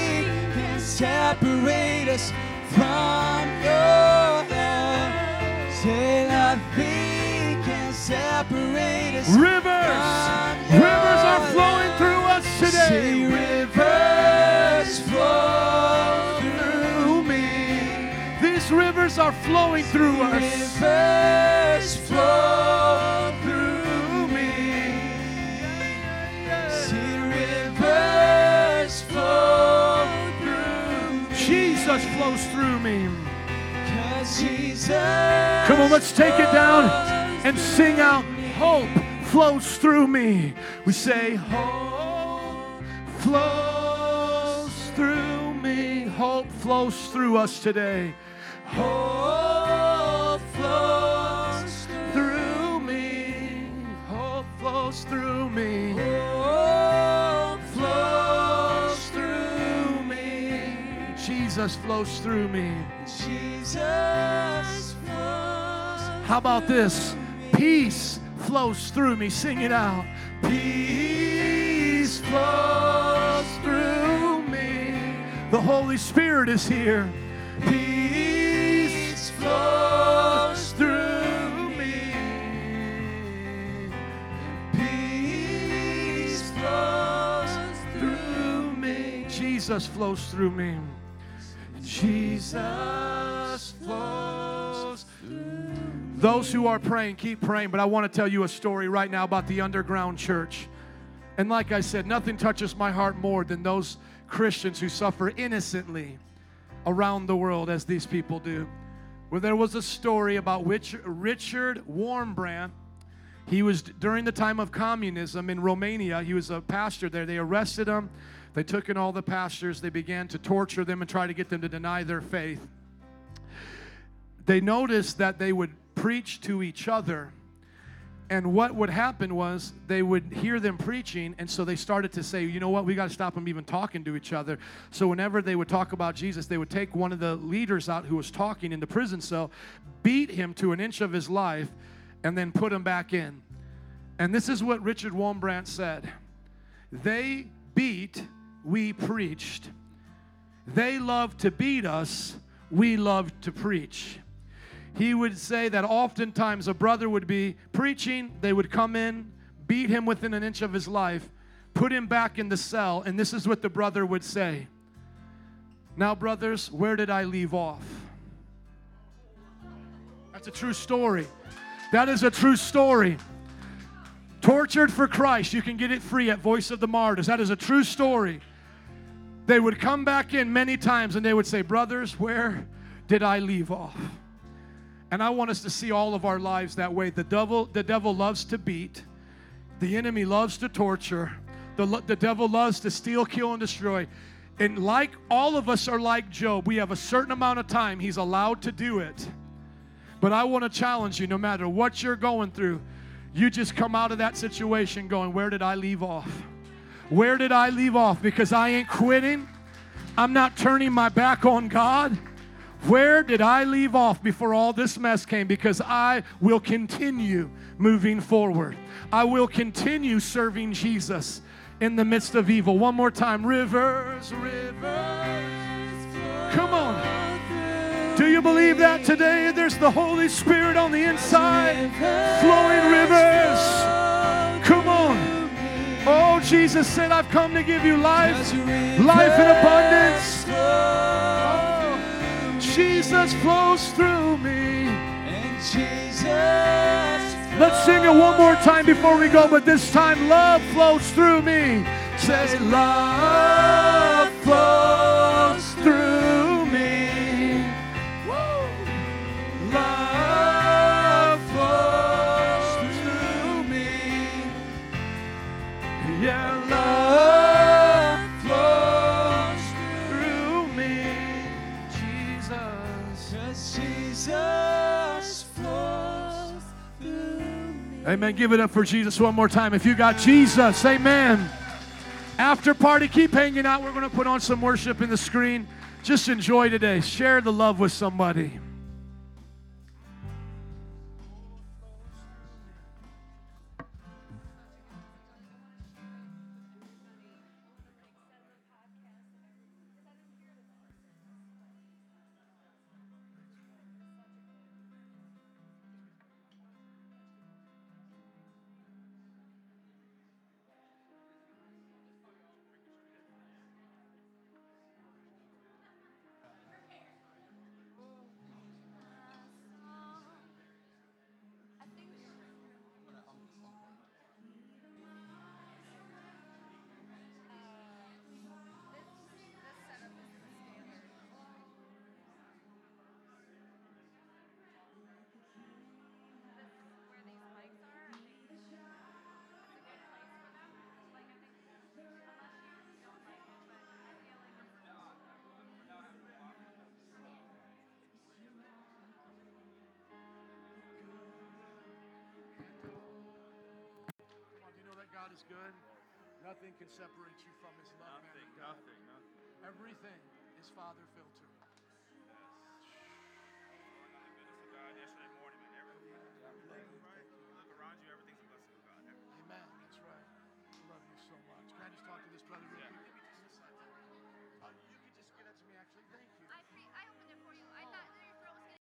separate us from your love. Say nothing can separate us. Rivers, rivers are flowing through us Say today. rivers flow through me. These rivers are flowing through us. Rivers flow through me. See rivers flow. Jesus flows through me. Come on, let's take it down and sing out. Hope flows through me. We say, Hope flows through me. Hope flows through us today. Hope flows through me. Hope flows through me. Jesus flows through me. Jesus flows. How about this? Peace flows through me. Sing it out. Peace flows through me. The Holy Spirit is here. Peace flows through me. Peace flows Through me. Jesus flows through me. Jesus flows Those who are praying, keep praying. But I want to tell you a story right now about the underground church. And like I said, nothing touches my heart more than those Christians who suffer innocently around the world as these people do. Where there was a story about which Richard Wurmbrand. He was during the time of communism in Romania. He was a pastor there. They arrested him. They took in all the pastors. They began to torture them and try to get them to deny their faith. They noticed that they would preach to each other. And what would happen was they would hear them preaching, and so they started to say, you know what, we got to stop them even talking to each other. So whenever they would talk about Jesus, they would take one of the leaders out who was talking in the prison cell, beat him to an inch of his life, and then put him back in. And this is what Richard Wurmbrand said They beat, we preached. They loved to beat us, we loved to preach he would say that oftentimes a brother would be preaching, they would come in, beat him within an inch of his life, put him back in the cell, and this is what the brother would say Now, brothers, where did I leave off? That's a true story. That is a true story. Tortured for Christ, you can get it free at Voice of the Martyrs. That is a true story. They would come back in many times and they would say, Brothers, where did I leave off? And I want us to see all of our lives that way. The devil, the devil loves to beat, the enemy loves to torture, the, the devil loves to steal, kill, and destroy. And like all of us are like Job, we have a certain amount of time he's allowed to do it. But I want to challenge you no matter what you're going through, you just come out of that situation going, Where did I leave off? Where did I leave off? Because I ain't quitting. I'm not turning my back on God. Where did I leave off before all this mess came? Because I will continue moving forward. I will continue serving Jesus in the midst of evil. One more time. Rivers, rivers. Come on. Do you believe that today? There's the Holy Spirit on the inside, flowing rivers. Come on. Oh, Jesus said, I've come to give you life, life in abundance. Oh, Jesus flows through me. And Jesus Let's sing it one more time before we go, but this time love flows through me. Says, Love flows through Amen. Give it up for Jesus one more time. If you got Jesus, amen. After party, keep hanging out. We're going to put on some worship in the screen. Just enjoy today. Share the love with somebody. Can separate you from His love. Nothing, nothing, nothing. Everything is Father filtered.